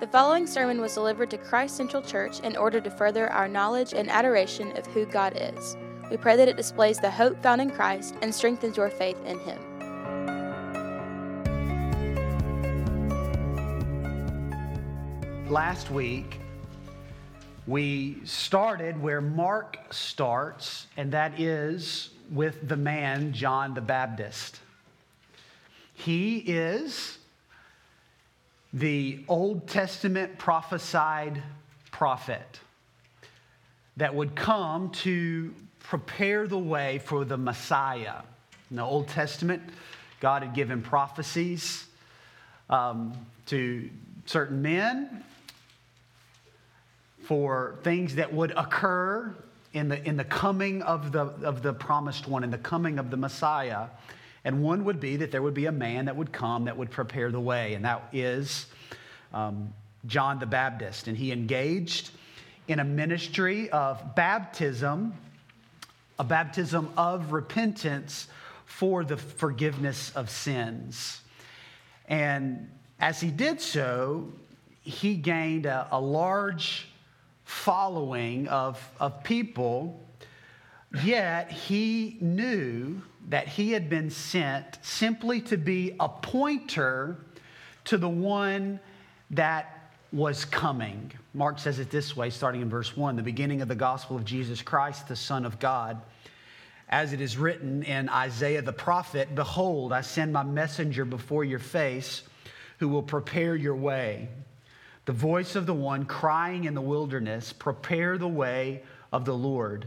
The following sermon was delivered to Christ Central Church in order to further our knowledge and adoration of who God is. We pray that it displays the hope found in Christ and strengthens your faith in Him. Last week, we started where Mark starts, and that is with the man, John the Baptist. He is the Old Testament prophesied prophet that would come to prepare the way for the Messiah. In the Old Testament, God had given prophecies um, to certain men for things that would occur in the, in the coming of the, of the promised one, in the coming of the Messiah. And one would be that there would be a man that would come that would prepare the way, and that is um, John the Baptist. And he engaged in a ministry of baptism, a baptism of repentance for the forgiveness of sins. And as he did so, he gained a, a large following of, of people, yet he knew that he had been sent simply to be a pointer to the one that was coming. Mark says it this way, starting in verse 1 the beginning of the gospel of Jesus Christ, the Son of God. As it is written in Isaiah the prophet Behold, I send my messenger before your face who will prepare your way. The voice of the one crying in the wilderness, Prepare the way of the Lord,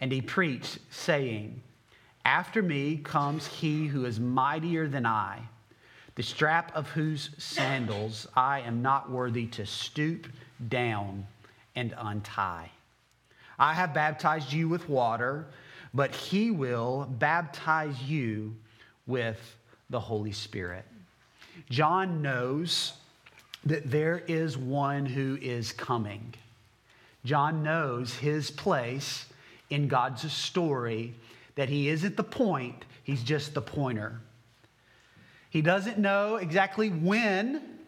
And he preached, saying, after me comes he who is mightier than I, the strap of whose sandals I am not worthy to stoop down and untie. I have baptized you with water, but he will baptize you with the Holy Spirit. John knows that there is one who is coming. John knows his place in God's story that he isn't the point, he's just the pointer. He doesn't know exactly when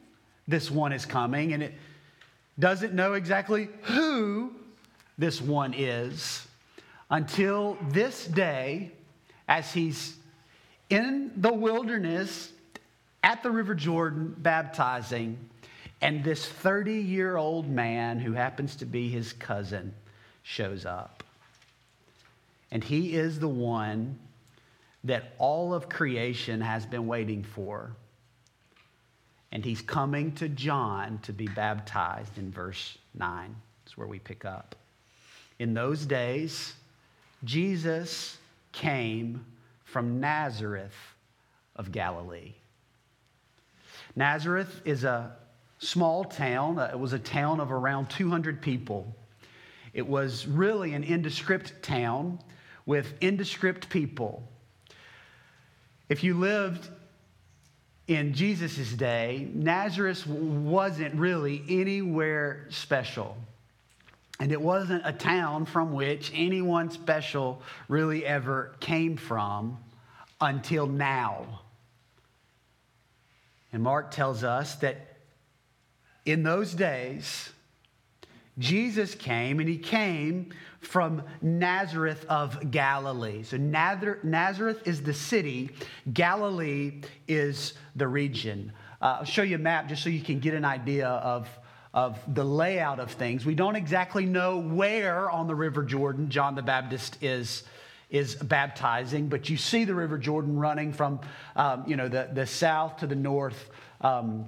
this one is coming, and it doesn't know exactly who this one is until this day, as he's in the wilderness at the River Jordan baptizing, and this 30 year old man who happens to be his cousin shows up. And he is the one that all of creation has been waiting for. And he's coming to John to be baptized in verse 9. That's where we pick up. In those days, Jesus came from Nazareth of Galilee. Nazareth is a small town. It was a town of around 200 people. It was really an indescript town with indescript people. If you lived in Jesus' day, Nazareth wasn't really anywhere special. And it wasn't a town from which anyone special really ever came from until now. And Mark tells us that in those days, Jesus came, and he came from Nazareth of Galilee. So Nazareth is the city, Galilee is the region. Uh, I'll show you a map just so you can get an idea of, of the layout of things. We don't exactly know where on the River Jordan John the Baptist is, is baptizing, but you see the River Jordan running from um, you know, the, the south to the north. Um,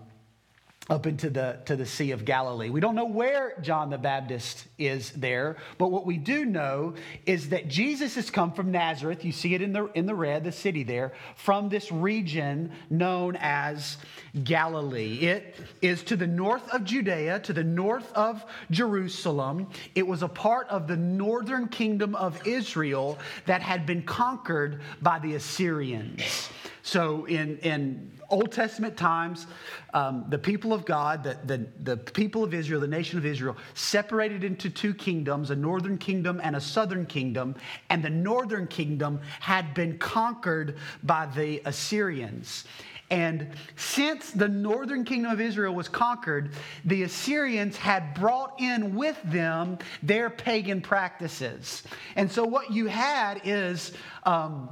up into the, to the Sea of Galilee. We don't know where John the Baptist is there, but what we do know is that Jesus has come from Nazareth. You see it in the, in the red, the city there, from this region known as Galilee. It is to the north of Judea, to the north of Jerusalem. It was a part of the northern kingdom of Israel that had been conquered by the Assyrians. So in, in Old Testament times, um, the people of God, the, the, the people of Israel, the nation of Israel, separated into two kingdoms, a northern kingdom and a southern kingdom. And the northern kingdom had been conquered by the Assyrians. And since the northern kingdom of Israel was conquered, the Assyrians had brought in with them their pagan practices. And so what you had is um,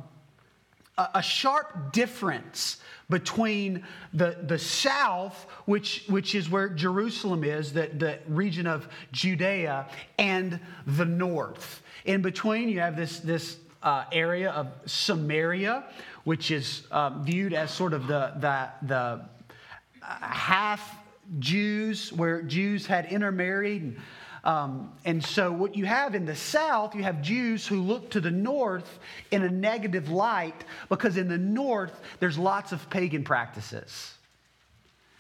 a, a sharp difference between the, the south, which, which is where Jerusalem is, the, the region of Judea, and the north. In between, you have this, this uh, area of Samaria, which is um, viewed as sort of the, the, the uh, half Jews, where Jews had intermarried. Um, and so, what you have in the South, you have Jews who look to the North in a negative light because in the North, there's lots of pagan practices.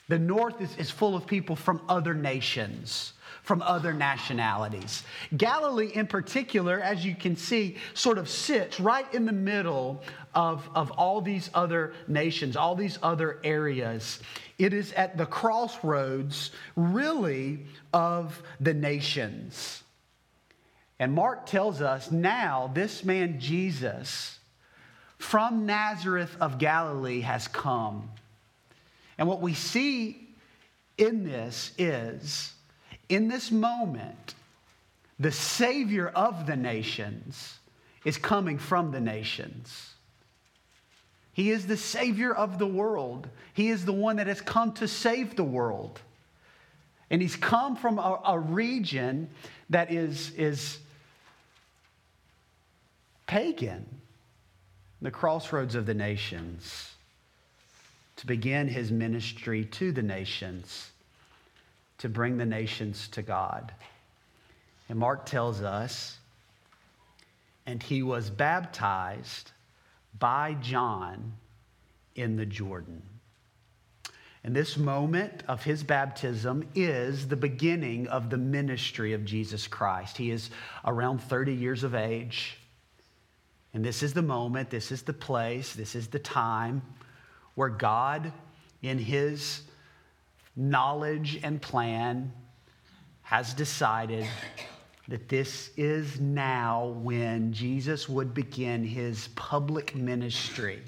The North is, is full of people from other nations from other nationalities. Galilee, in particular, as you can see, sort of sits right in the middle of, of all these other nations, all these other areas. It is at the crossroads, really, of the nations. And Mark tells us now this man Jesus from Nazareth of Galilee has come. And what we see in this is, in this moment, the Savior of the nations is coming from the nations. He is the Savior of the world. He is the one that has come to save the world. And He's come from a, a region that is, is pagan, the crossroads of the nations, to begin His ministry to the nations, to bring the nations to God. And Mark tells us, and He was baptized by John in the Jordan. And this moment of his baptism is the beginning of the ministry of Jesus Christ. He is around 30 years of age. And this is the moment, this is the place, this is the time where God, in his knowledge and plan, has decided that this is now when Jesus would begin his public ministry.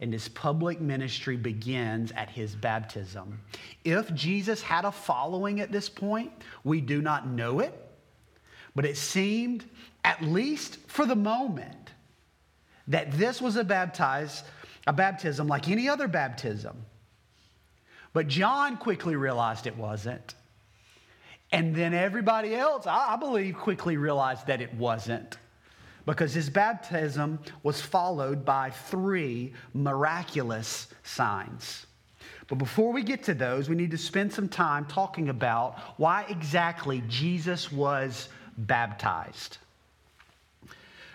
And his public ministry begins at his baptism. If Jesus had a following at this point, we do not know it, but it seemed, at least for the moment, that this was a baptize, a baptism like any other baptism. But John quickly realized it wasn't. And then everybody else, I believe, quickly realized that it wasn't because his baptism was followed by three miraculous signs. But before we get to those, we need to spend some time talking about why exactly Jesus was baptized.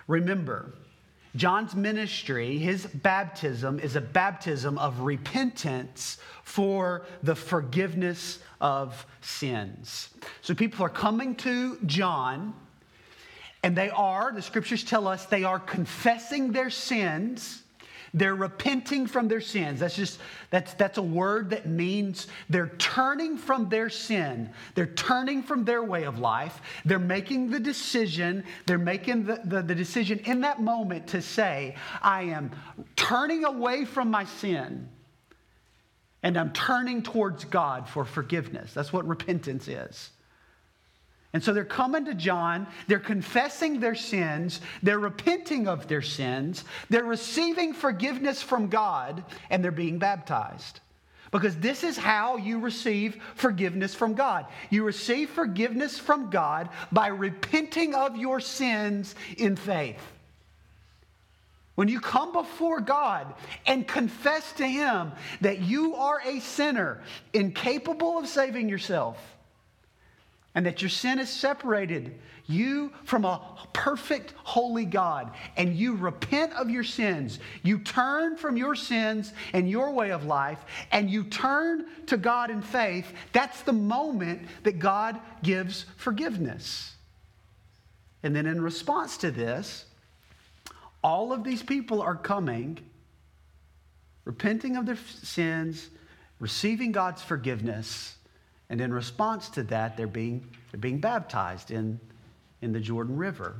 Remember, John's ministry, his baptism, is a baptism of repentance for the forgiveness of sins. So people are coming to John, and they are, the scriptures tell us, they are confessing their sins they're repenting from their sins. That's just, that's, that's a word that means they're turning from their sin. They're turning from their way of life. They're making the decision, they're making the, the, the decision in that moment to say, I am turning away from my sin and I'm turning towards God for forgiveness. That's what repentance is. And so they're coming to John, they're confessing their sins, they're repenting of their sins, they're receiving forgiveness from God, and they're being baptized. Because this is how you receive forgiveness from God. You receive forgiveness from God by repenting of your sins in faith. when you come before God and confess to Him that you are a sinner, incapable of saving yourself, and that your sin has separated you from a perfect, holy God, and you repent of your sins, you turn from your sins and your way of life, and you turn to God in faith, that's the moment that God gives forgiveness. And then in response to this, all of these people are coming, repenting of their sins, receiving God's forgiveness, and in response to that, they're being, they're being baptized in, in the Jordan River.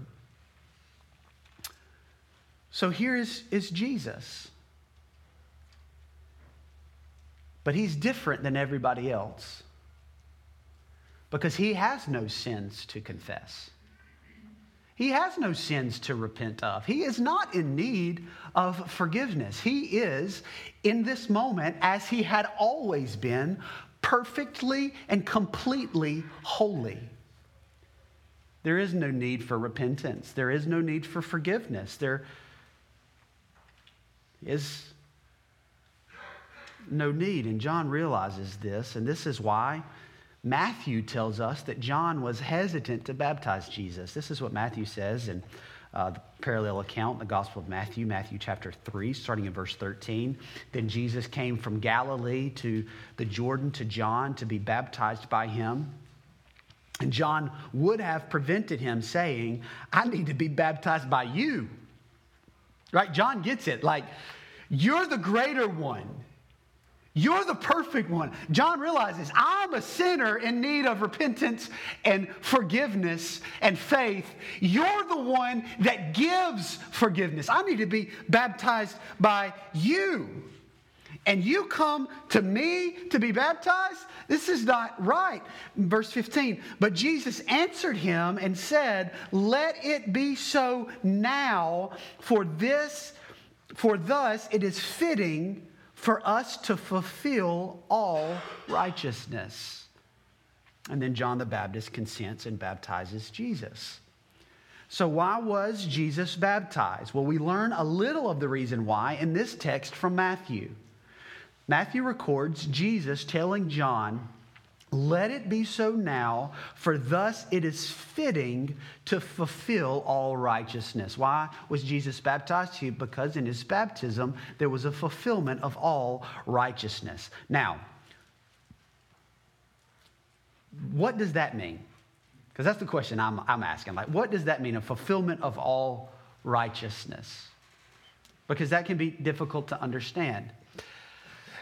So here is, is Jesus. But he's different than everybody else because he has no sins to confess. He has no sins to repent of. He is not in need of forgiveness. He is, in this moment, as he had always been, perfectly and completely holy. There is no need for repentance. There is no need for forgiveness. There is no need. And John realizes this, and this is why Matthew tells us that John was hesitant to baptize Jesus. This is what Matthew says in uh, the parallel account the Gospel of Matthew, Matthew chapter 3, starting in verse 13. Then Jesus came from Galilee to the Jordan to John to be baptized by him. And John would have prevented him saying, I need to be baptized by you. Right? John gets it. Like, you're the greater one. You're the perfect one. John realizes I'm a sinner in need of repentance and forgiveness and faith. You're the one that gives forgiveness. I need to be baptized by you. And you come to me to be baptized? This is not right. Verse 15. But Jesus answered him and said, Let it be so now, for this, for thus it is fitting for us to fulfill all righteousness. And then John the Baptist consents and baptizes Jesus. So, why was Jesus baptized? Well, we learn a little of the reason why in this text from Matthew. Matthew records Jesus telling John let it be so now, for thus it is fitting to fulfill all righteousness. Why was Jesus baptized? Because in his baptism, there was a fulfillment of all righteousness. Now, what does that mean? Because that's the question I'm, I'm asking. Like, what does that mean, a fulfillment of all righteousness? Because that can be difficult to understand.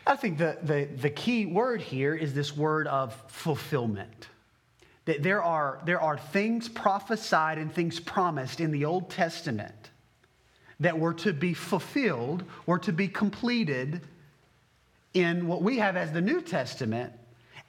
I think the, the, the key word here is this word of fulfillment. That there are, there are things prophesied and things promised in the Old Testament that were to be fulfilled, were to be completed in what we have as the New Testament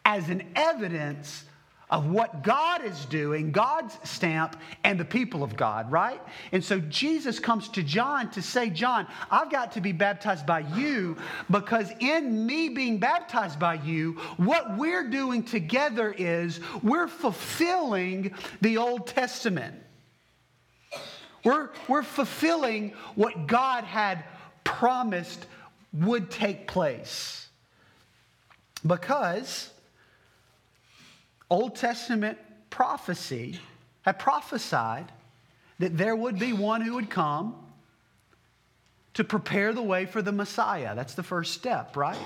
as an evidence of what God is doing, God's stamp, and the people of God, right? And so Jesus comes to John to say, John, I've got to be baptized by you because in me being baptized by you, what we're doing together is we're fulfilling the Old Testament. We're, we're fulfilling what God had promised would take place. Because Old Testament prophecy had prophesied that there would be one who would come to prepare the way for the Messiah. That's the first step, right?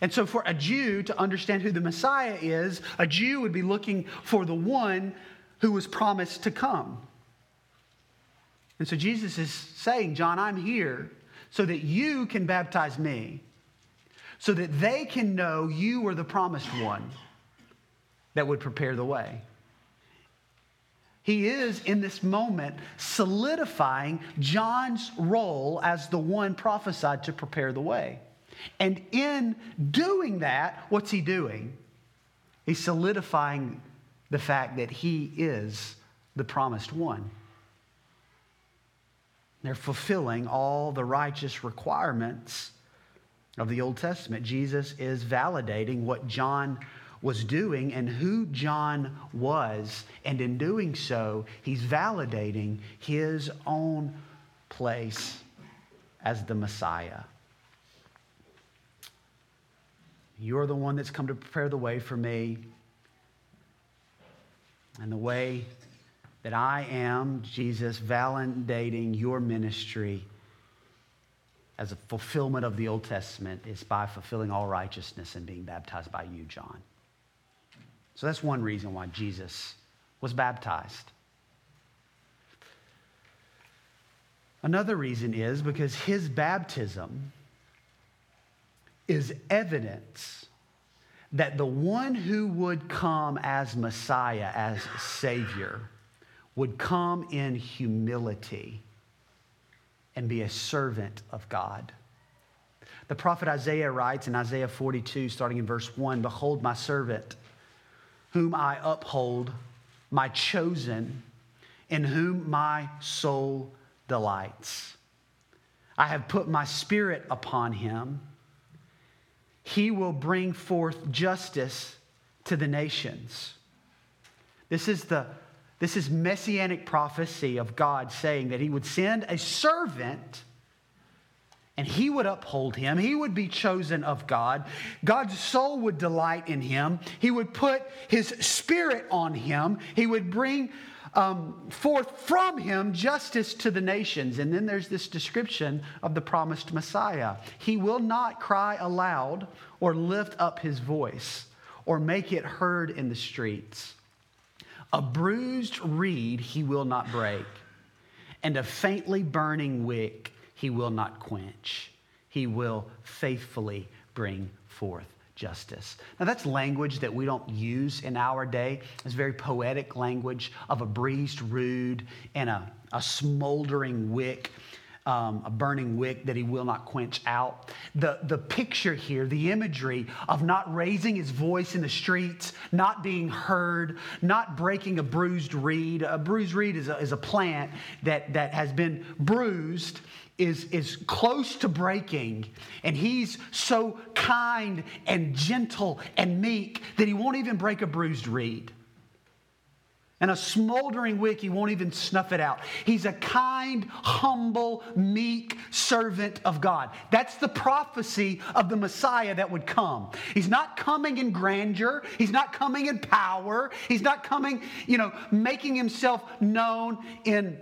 And so, for a Jew to understand who the Messiah is, a Jew would be looking for the one who was promised to come. And so, Jesus is saying, John, I'm here so that you can baptize me, so that they can know you are the promised one that would prepare the way. He is, in this moment, solidifying John's role as the one prophesied to prepare the way. And in doing that, what's he doing? He's solidifying the fact that he is the promised one. They're fulfilling all the righteous requirements of the Old Testament. Jesus is validating what John was doing and who John was. And in doing so, he's validating his own place as the Messiah. You're the one that's come to prepare the way for me. And the way that I am, Jesus, validating your ministry as a fulfillment of the Old Testament is by fulfilling all righteousness and being baptized by you, John. So that's one reason why Jesus was baptized. Another reason is because his baptism is evidence that the one who would come as Messiah, as Savior, would come in humility and be a servant of God. The prophet Isaiah writes in Isaiah 42, starting in verse 1 Behold, my servant, whom I uphold, my chosen, in whom my soul delights. I have put my spirit upon him. He will bring forth justice to the nations. This is the this is messianic prophecy of God saying that he would send a servant and he would uphold him. He would be chosen of God. God's soul would delight in him. He would put his spirit on him. He would bring um, forth from him justice to the nations. And then there's this description of the promised Messiah. He will not cry aloud or lift up his voice or make it heard in the streets. A bruised reed he will not break, and a faintly burning wick he will not quench. He will faithfully bring forth justice. Now, that's language that we don't use in our day. It's very poetic language of a bruised reed and a, a smoldering wick um, a burning wick that he will not quench out. The, the picture here, the imagery of not raising his voice in the streets, not being heard, not breaking a bruised reed. A bruised reed is a, is a plant that, that has been bruised is, is close to breaking, and he's so kind and gentle and meek that he won't even break a bruised reed and a smoldering wick, he won't even snuff it out. He's a kind, humble, meek servant of God. That's the prophecy of the Messiah that would come. He's not coming in grandeur, he's not coming in power, he's not coming, you know, making himself known in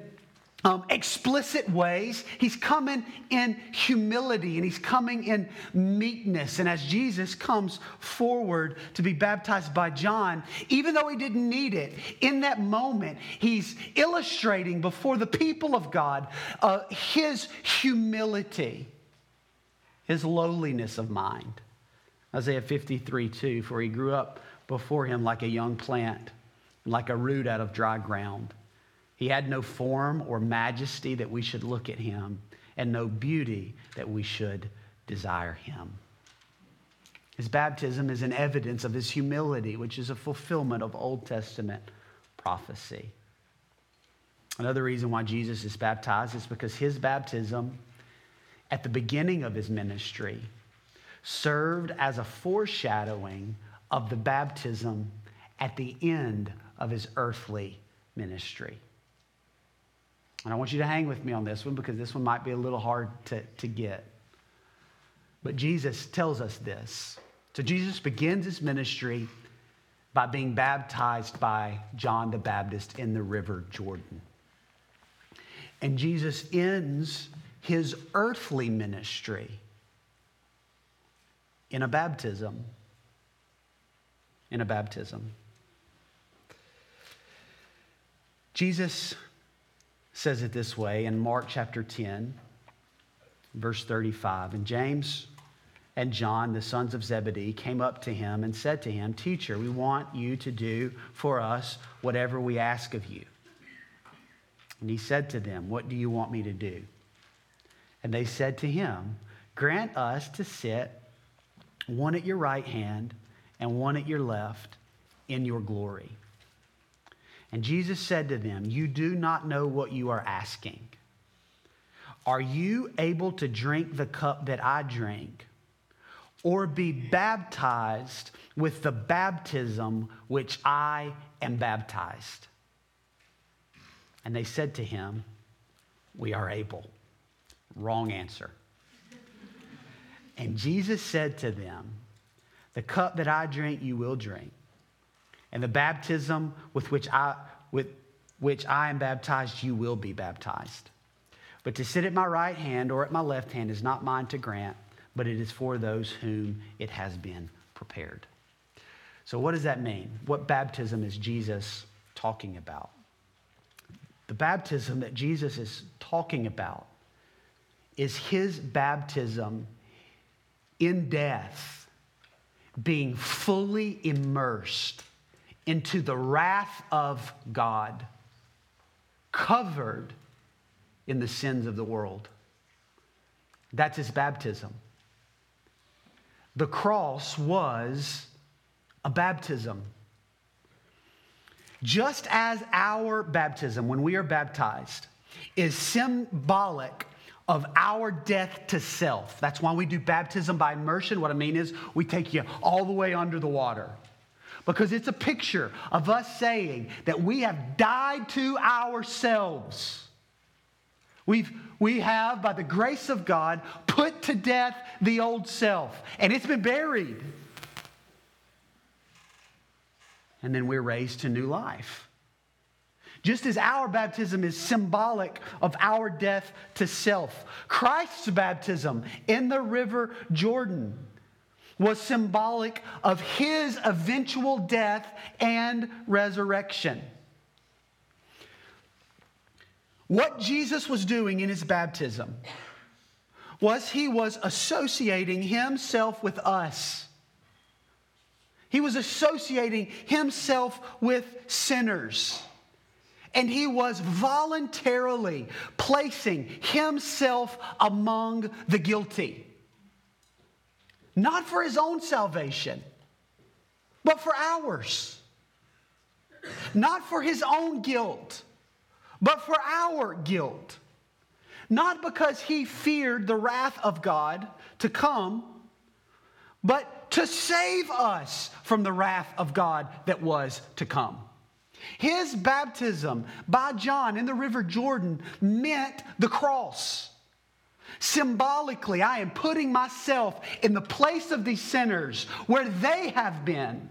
um, explicit ways. He's coming in humility and he's coming in meekness. And as Jesus comes forward to be baptized by John, even though he didn't need it, in that moment, he's illustrating before the people of God uh, his humility, his lowliness of mind. Isaiah 53 2, for he grew up before him like a young plant, like a root out of dry ground. He had no form or majesty that we should look at him, and no beauty that we should desire him. His baptism is an evidence of his humility, which is a fulfillment of Old Testament prophecy. Another reason why Jesus is baptized is because his baptism at the beginning of his ministry served as a foreshadowing of the baptism at the end of his earthly ministry. And I want you to hang with me on this one because this one might be a little hard to, to get. But Jesus tells us this. So Jesus begins his ministry by being baptized by John the Baptist in the river Jordan. And Jesus ends his earthly ministry in a baptism. In a baptism. Jesus says it this way in Mark chapter 10, verse 35. And James and John, the sons of Zebedee, came up to him and said to him, Teacher, we want you to do for us whatever we ask of you. And he said to them, What do you want me to do? And they said to him, Grant us to sit one at your right hand and one at your left in your glory. And Jesus said to them, You do not know what you are asking. Are you able to drink the cup that I drink, or be baptized with the baptism which I am baptized? And they said to him, We are able. Wrong answer. And Jesus said to them, The cup that I drink, you will drink. And the baptism with which I, with which I am baptized, you will be baptized. But to sit at my right hand or at my left hand is not mine to grant, but it is for those whom it has been prepared. So, what does that mean? What baptism is Jesus talking about? The baptism that Jesus is talking about is his baptism in death being fully immersed into the wrath of God, covered in the sins of the world. That's his baptism. The cross was a baptism. Just as our baptism, when we are baptized, is symbolic of our death to self. That's why we do baptism by immersion. What I mean is, we take you all the way under the water. Because it's a picture of us saying that we have died to ourselves. We've, we have, by the grace of God, put to death the old self, and it's been buried and then we're raised to new life. Just as our baptism is symbolic of our death to self, Christ's baptism in the river Jordan was symbolic of his eventual death and resurrection. What Jesus was doing in his baptism was he was associating himself with us. He was associating himself with sinners. And he was voluntarily placing himself among the guilty. Not for his own salvation, but for ours. Not for his own guilt, but for our guilt. Not because he feared the wrath of God to come, but to save us from the wrath of God that was to come. His baptism by John in the River Jordan meant the cross. Symbolically, I am putting myself in the place of these sinners where they have been.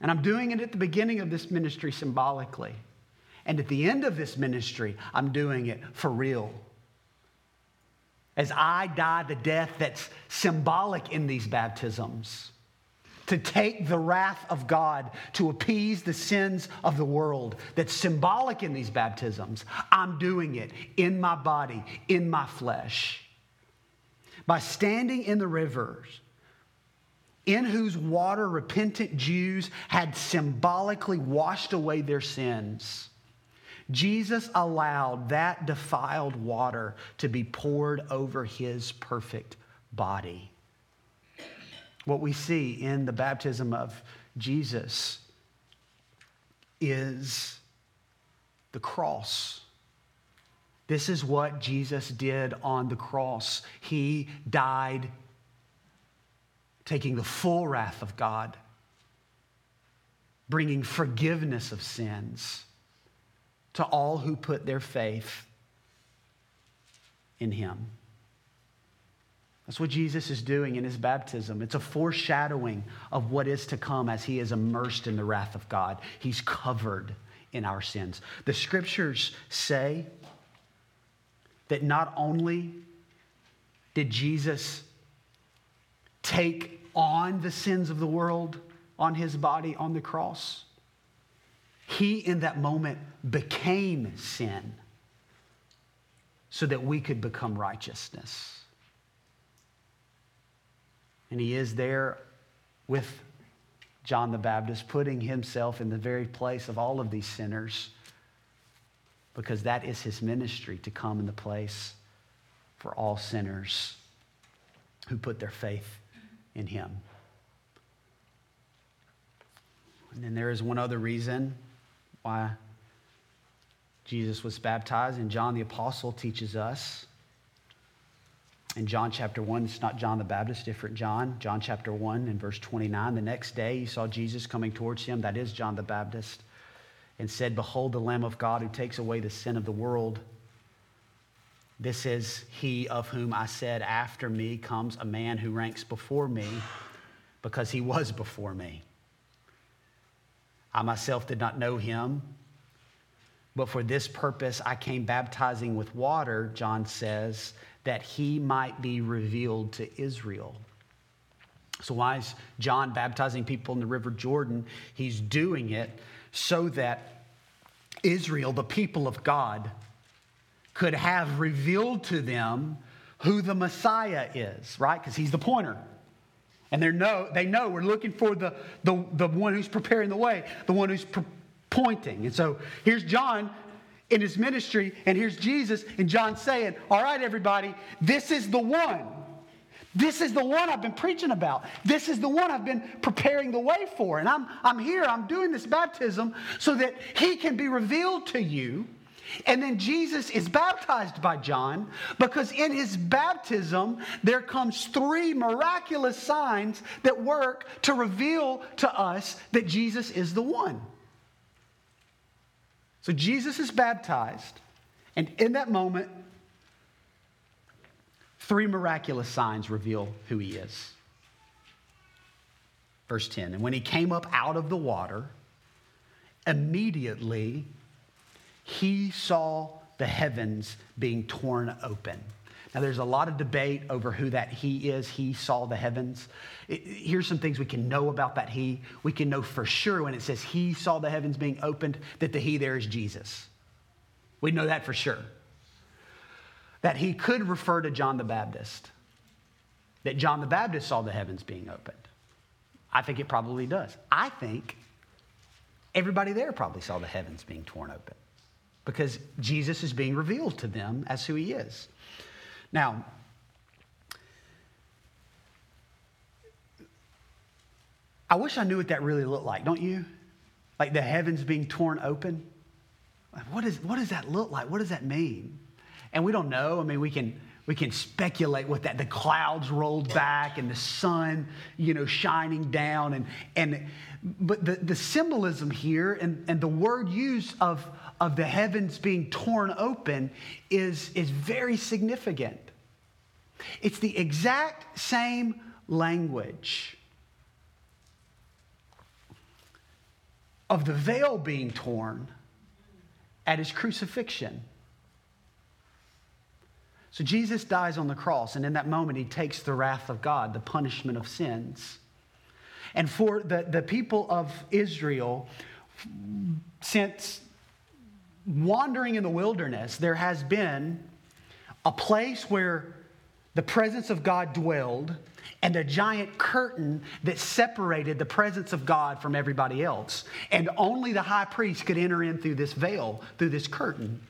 And I'm doing it at the beginning of this ministry symbolically. And at the end of this ministry, I'm doing it for real as I die the death that's symbolic in these baptisms, to take the wrath of God to appease the sins of the world that's symbolic in these baptisms, I'm doing it in my body, in my flesh. By standing in the rivers, in whose water repentant Jews had symbolically washed away their sins Jesus allowed that defiled water to be poured over his perfect body. What we see in the baptism of Jesus is the cross. This is what Jesus did on the cross. He died taking the full wrath of God, bringing forgiveness of sins to all who put their faith in him. That's what Jesus is doing in his baptism. It's a foreshadowing of what is to come as he is immersed in the wrath of God. He's covered in our sins. The scriptures say that not only did Jesus take on the sins of the world on his body on the cross, he, in that moment, became sin so that we could become righteousness. And he is there with John the Baptist, putting himself in the very place of all of these sinners because that is his ministry to come in the place for all sinners who put their faith in him. And then there is one other reason why Jesus was baptized, and John the Apostle teaches us. In John chapter 1, it's not John the Baptist, different John. John chapter 1 and verse 29. The next day he saw Jesus coming towards him, that is John the Baptist, and said, Behold the Lamb of God who takes away the sin of the world. This is he of whom I said, After me comes a man who ranks before me, because he was before me. I myself did not know him, but for this purpose I came baptizing with water, John says, that he might be revealed to Israel. So, why is John baptizing people in the River Jordan? He's doing it so that Israel, the people of God, could have revealed to them who the Messiah is, right? Because he's the pointer. And they know, they know we're looking for the, the, the one who's preparing the way, the one who's pre- pointing. And so here's John in his ministry, and here's Jesus, and John saying, All right, everybody, this is the one. This is the one I've been preaching about. This is the one I've been preparing the way for. And I'm, I'm here, I'm doing this baptism so that he can be revealed to you. And then Jesus is baptized by John because in his baptism, there comes three miraculous signs that work to reveal to us that Jesus is the one. So Jesus is baptized, and in that moment, three miraculous signs reveal who he is. Verse 10 And when he came up out of the water, immediately he saw the heavens being torn open. Now, there's a lot of debate over who that he is. He saw the heavens. It, here's some things we can know about that he. We can know for sure when it says he saw the heavens being opened that the he there is Jesus. We know that for sure. That he could refer to John the Baptist, that John the Baptist saw the heavens being opened. I think it probably does. I think everybody there probably saw the heavens being torn open because Jesus is being revealed to them as who he is. Now, I wish I knew what that really looked like, don't you? Like the heavens being torn open. What, is, what does that look like? What does that mean? And we don't know. I mean, we can, we can speculate what that the clouds rolled back and the sun you know shining down and and but the, the symbolism here and, and the word use of of the heavens being torn open is, is very significant. It's the exact same language of the veil being torn at his crucifixion. So Jesus dies on the cross, and in that moment, he takes the wrath of God, the punishment of sins. And for the, the people of Israel, since wandering in the wilderness, there has been a place where the presence of God dwelled and a giant curtain that separated the presence of God from everybody else. And only the high priest could enter in through this veil, through this curtain.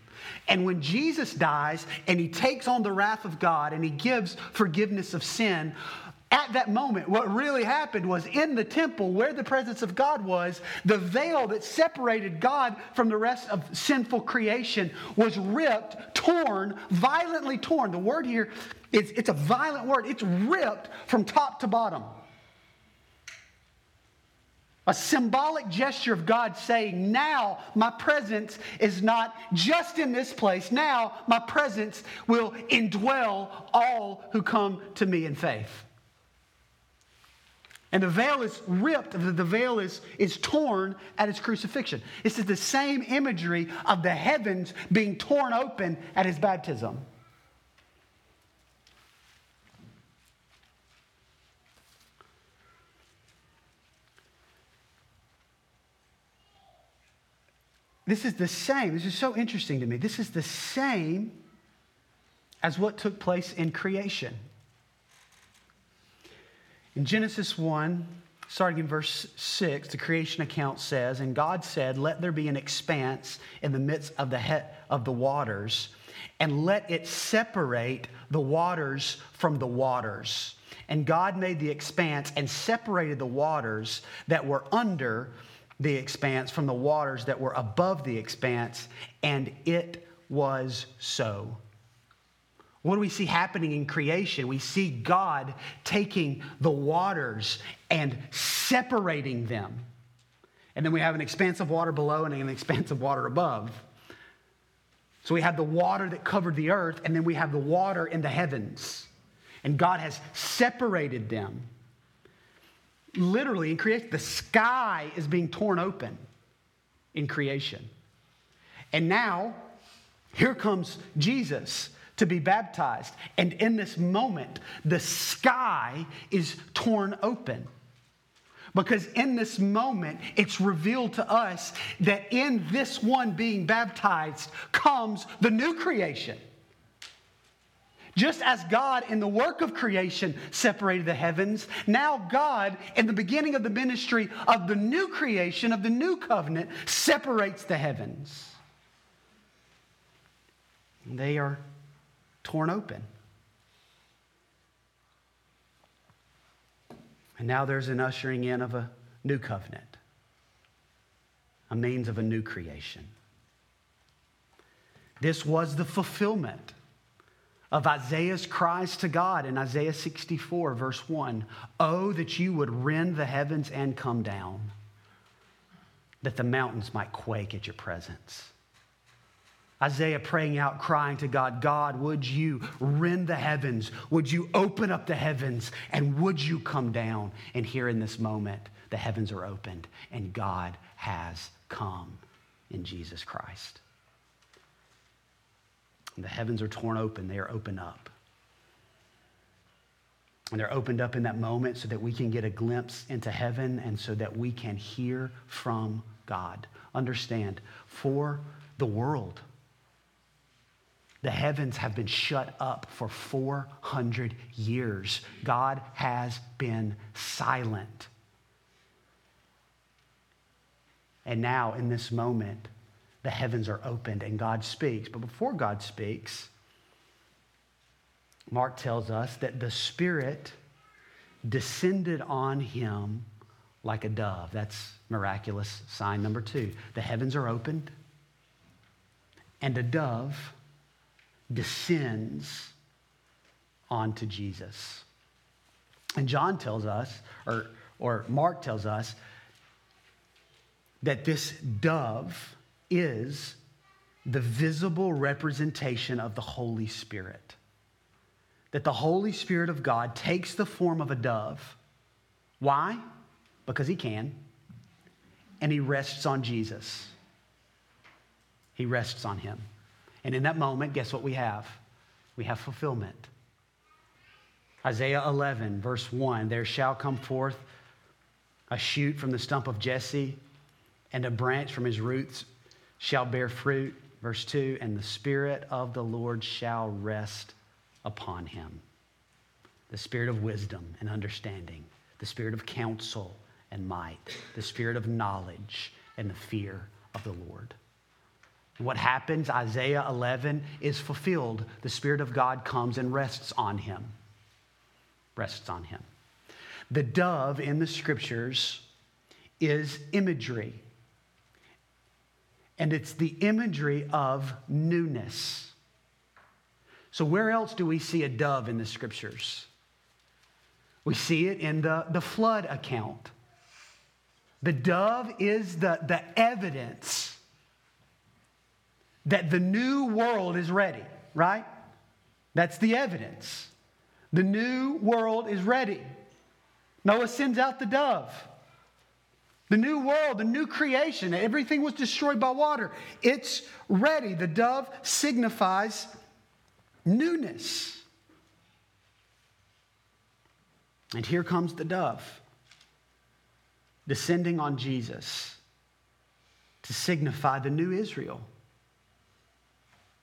And when Jesus dies and he takes on the wrath of God and he gives forgiveness of sin, at that moment, what really happened was in the temple where the presence of God was, the veil that separated God from the rest of sinful creation was ripped, torn, violently torn. The word here is it's a violent word. It's ripped from top to bottom. A symbolic gesture of God saying, Now my presence is not just in this place. Now my presence will indwell all who come to me in faith. And the veil is ripped, the veil is, is torn at his crucifixion. This is the same imagery of the heavens being torn open at his baptism. This is the same. This is so interesting to me. This is the same as what took place in creation. In Genesis 1, starting in verse 6, the creation account says, And God said, Let there be an expanse in the midst of the, he- of the waters, and let it separate the waters from the waters. And God made the expanse and separated the waters that were under the expanse from the waters that were above the expanse, and it was so. What do we see happening in creation? We see God taking the waters and separating them. And then we have an expanse of water below and an expanse of water above. So we have the water that covered the earth, and then we have the water in the heavens. And God has separated them. Literally, in creation, the sky is being torn open in creation. And now, here comes Jesus to be baptized. And in this moment, the sky is torn open. Because in this moment, it's revealed to us that in this one being baptized comes the new creation. Just as God in the work of creation separated the heavens, now God in the beginning of the ministry of the new creation, of the new covenant, separates the heavens. They are torn open. And now there's an ushering in of a new covenant, a means of a new creation. This was the fulfillment of Isaiah's cries to God in Isaiah 64, verse 1 Oh, that you would rend the heavens and come down, that the mountains might quake at your presence. Isaiah praying out, crying to God, God, would you rend the heavens? Would you open up the heavens? And would you come down? And here in this moment, the heavens are opened and God has come in Jesus Christ. The heavens are torn open, they are opened up. And they're opened up in that moment so that we can get a glimpse into heaven and so that we can hear from God. Understand, for the world, the heavens have been shut up for 400 years. God has been silent. And now, in this moment, the heavens are opened and God speaks. But before God speaks, Mark tells us that the Spirit descended on him like a dove. That's miraculous sign number two. The heavens are opened, and a dove descends onto Jesus. And John tells us, or, or Mark tells us, that this dove is the visible representation of the Holy Spirit. That the Holy Spirit of God takes the form of a dove. Why? Because he can. And he rests on Jesus. He rests on him. And in that moment, guess what we have? We have fulfillment. Isaiah 11, verse 1 There shall come forth a shoot from the stump of Jesse, and a branch from his roots shall bear fruit. Verse 2 And the Spirit of the Lord shall rest upon him the Spirit of wisdom and understanding, the Spirit of counsel and might, the Spirit of knowledge and the fear of the Lord. What happens, Isaiah 11, is fulfilled. The Spirit of God comes and rests on him. Rests on him. The dove in the scriptures is imagery. And it's the imagery of newness. So, where else do we see a dove in the scriptures? We see it in the, the flood account. The dove is the, the evidence that the new world is ready, right? That's the evidence. The new world is ready. Noah sends out the dove. The new world, the new creation, everything was destroyed by water. It's ready. The dove signifies newness. And here comes the dove descending on Jesus to signify the new Israel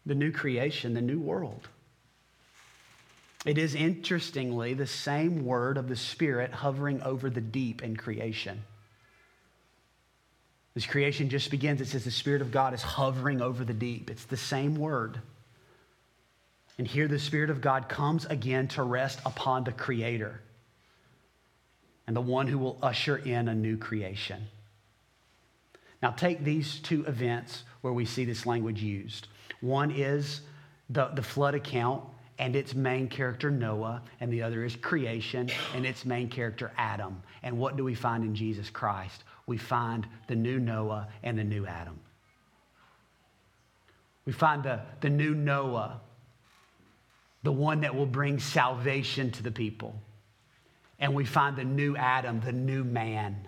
the new creation, the new world. It is interestingly the same word of the Spirit hovering over the deep in creation. As creation just begins, it says the Spirit of God is hovering over the deep. It's the same word. And here the Spirit of God comes again to rest upon the Creator and the one who will usher in a new creation. Now, take these two events where we see this language used. One is the, the flood account and its main character, Noah, and the other is creation and its main character, Adam. And what do we find in Jesus Christ? We find the new Noah and the new Adam. We find the, the new Noah, the one that will bring salvation to the people. And we find the new Adam, the new man,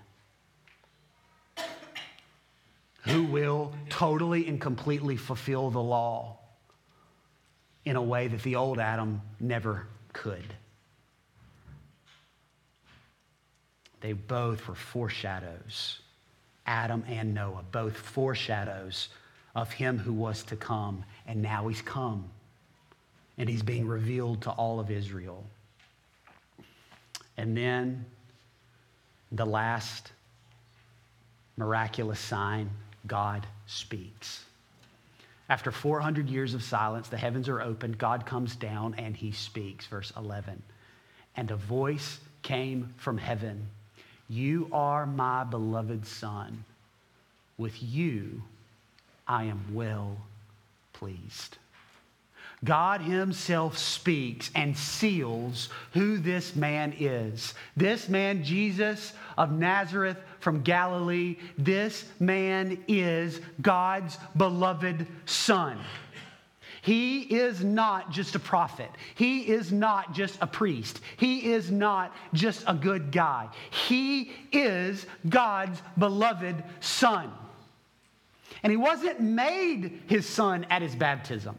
who will totally and completely fulfill the law in a way that the old Adam never could. They both were foreshadows. Adam and Noah, both foreshadows of him who was to come, and now he's come. And he's being revealed to all of Israel. And then the last miraculous sign God speaks. After 400 years of silence, the heavens are opened, God comes down and he speaks. Verse 11. And a voice came from heaven You are my beloved Son. With you I am well pleased. God Himself speaks and seals who this man is. This man, Jesus of Nazareth from Galilee, this man is God's beloved Son. He is not just a prophet. He is not just a priest. He is not just a good guy. He is God's beloved Son. And he wasn't made his son at his baptism.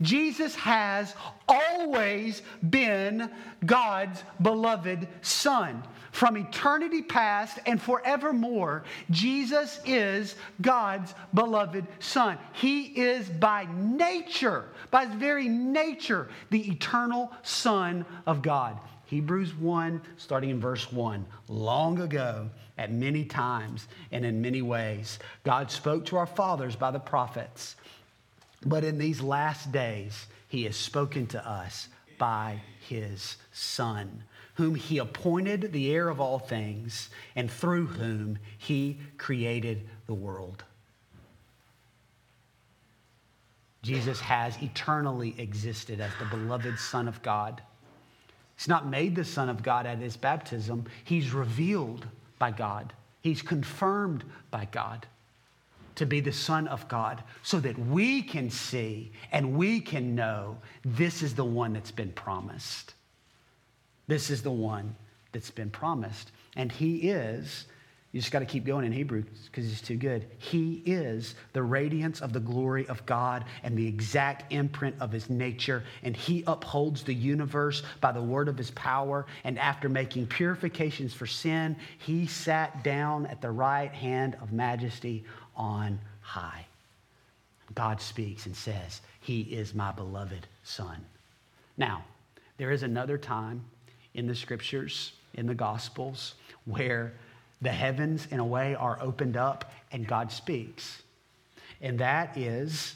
Jesus has always been God's beloved Son. From eternity past and forevermore, Jesus is God's beloved Son. He is by nature, by his very nature, the eternal Son of God. Hebrews 1, starting in verse 1. Long ago, at many times and in many ways, God spoke to our fathers by the prophets. But in these last days, he has spoken to us by his Son, whom he appointed the heir of all things, and through whom he created the world. Jesus has eternally existed as the beloved Son of God. He's not made the Son of God at his baptism, he's revealed by God, he's confirmed by God to be the Son of God so that we can see and we can know this is the one that's been promised. This is the one that's been promised. And He is, you just got to keep going in Hebrew because He's too good. He is the radiance of the glory of God and the exact imprint of His nature. And He upholds the universe by the word of His power. And after making purifications for sin, He sat down at the right hand of majesty on high. God speaks and says, He is my beloved Son. Now, there is another time in the scriptures, in the Gospels, where the heavens, in a way, are opened up and God speaks. And that is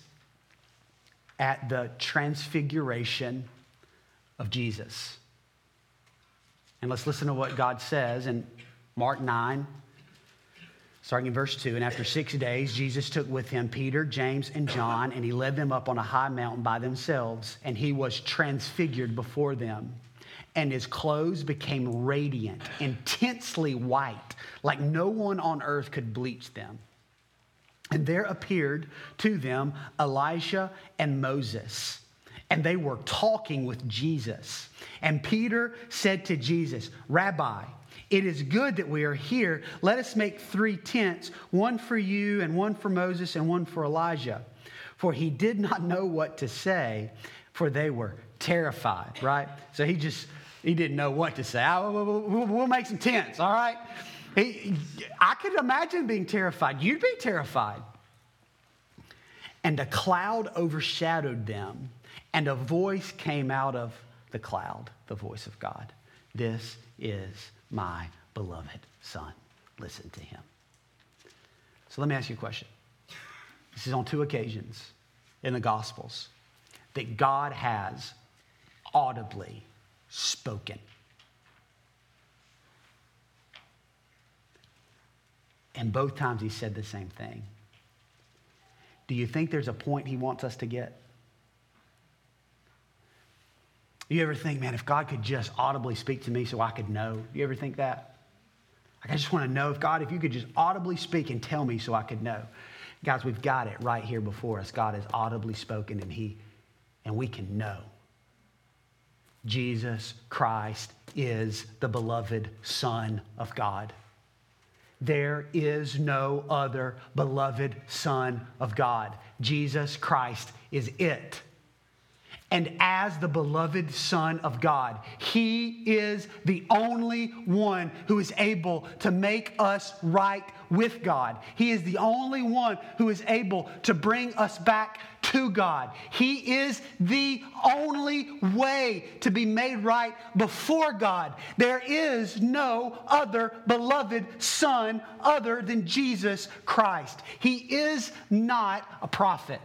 at the transfiguration of Jesus. And let's listen to what God says in Mark 9, Starting in verse 2, and after six days, Jesus took with him Peter, James, and John, and he led them up on a high mountain by themselves, and he was transfigured before them. And his clothes became radiant, intensely white, like no one on earth could bleach them. And there appeared to them Elijah and Moses, and they were talking with Jesus. And Peter said to Jesus, Rabbi, it is good that we are here. Let us make three tents one for you, and one for Moses, and one for Elijah. For he did not know what to say, for they were terrified, right? So he just, he didn't know what to say. We'll make some tents, all right? He, I could imagine being terrified. You'd be terrified. And a cloud overshadowed them, and a voice came out of the cloud, the voice of God. This is my beloved son. Listen to him. So let me ask you a question. This is on two occasions in the Gospels that God has audibly spoken. And both times he said the same thing. Do you think there's a point he wants us to get? You ever think, man, if God could just audibly speak to me so I could know? You ever think that? Like, I just want to know if God, if you could just audibly speak and tell me so I could know. Guys, we've got it right here before us. God has audibly spoken and he and we can know. Jesus Christ is the beloved Son of God. There is no other beloved Son of God. Jesus Christ is it. And as the beloved Son of God, He is the only one who is able to make us right with God. He is the only one who is able to bring us back to God. He is the only way to be made right before God. There is no other beloved Son other than Jesus Christ. He is not a prophet.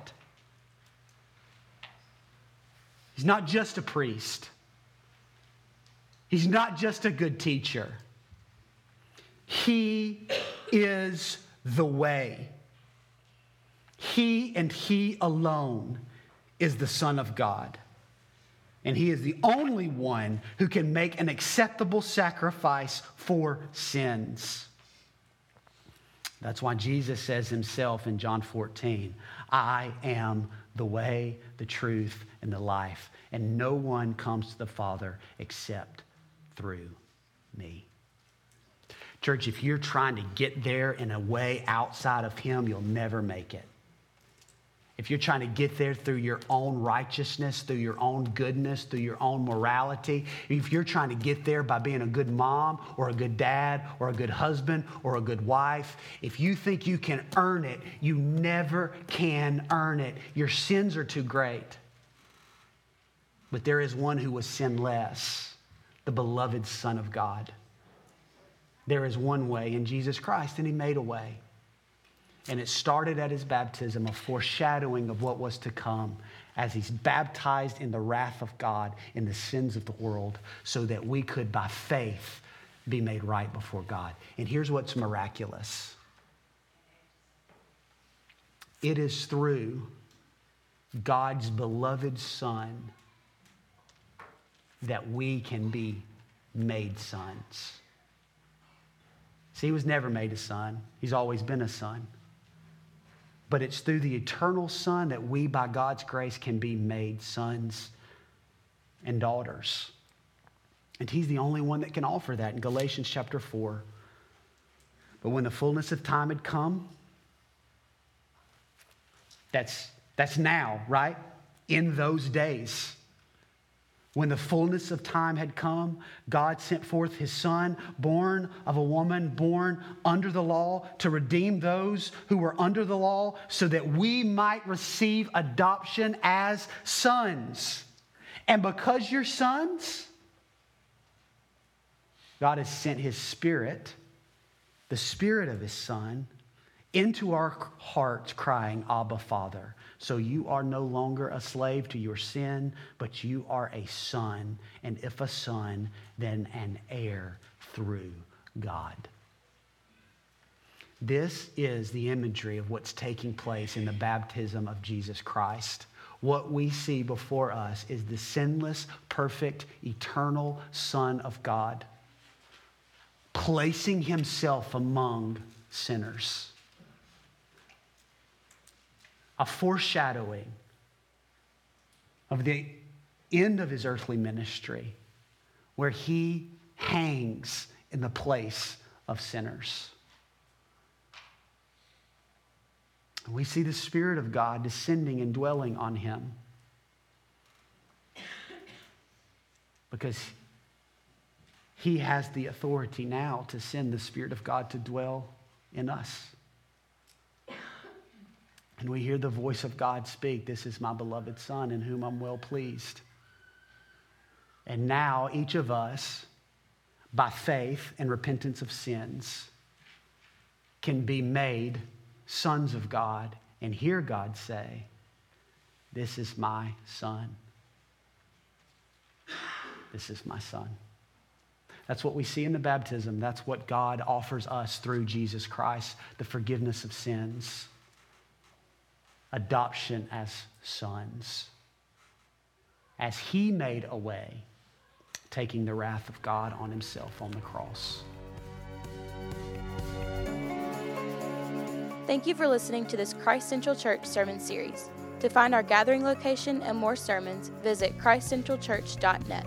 He's not just a priest. He's not just a good teacher. He is the way. He and He alone is the Son of God. And He is the only one who can make an acceptable sacrifice for sins. That's why Jesus says himself in John 14, I am the way, the truth, and the life. And no one comes to the Father except through me. Church, if you're trying to get there in a way outside of Him, you'll never make it. If you're trying to get there through your own righteousness, through your own goodness, through your own morality, if you're trying to get there by being a good mom or a good dad or a good husband or a good wife, if you think you can earn it, you never can earn it. Your sins are too great. But there is one who was sinless, the beloved Son of God. There is one way in Jesus Christ, and He made a way. And it started at his baptism, a foreshadowing of what was to come as he's baptized in the wrath of God, in the sins of the world, so that we could, by faith, be made right before God. And here's what's miraculous it is through God's beloved Son that we can be made sons. See, he was never made a son, he's always been a son. But it's through the eternal Son that we, by God's grace, can be made sons and daughters. And he's the only one that can offer that in Galatians chapter 4. But when the fullness of time had come, that's, that's now, right? In those days. When the fullness of time had come, God sent forth his son, born of a woman, born under the law, to redeem those who were under the law, so that we might receive adoption as sons. And because you're sons, God has sent his spirit, the spirit of his son, into our hearts, crying, Abba, Father. So you are no longer a slave to your sin, but you are a son. And if a son, then an heir through God. This is the imagery of what's taking place in the baptism of Jesus Christ. What we see before us is the sinless, perfect, eternal Son of God placing himself among sinners a foreshadowing of the end of his earthly ministry, where he hangs in the place of sinners. We see the Spirit of God descending and dwelling on him because he has the authority now to send the Spirit of God to dwell in us. And we hear the voice of God speak This is my beloved Son in whom I'm well pleased. And now, each of us, by faith and repentance of sins, can be made sons of God and hear God say, This is my Son. This is my Son. That's what we see in the baptism. That's what God offers us through Jesus Christ the forgiveness of sins adoption as sons. As he made a way, taking the wrath of God on himself on the cross. Thank you for listening to this Christ Central Church sermon series. To find our gathering location and more sermons, visit christcentralchurch.net.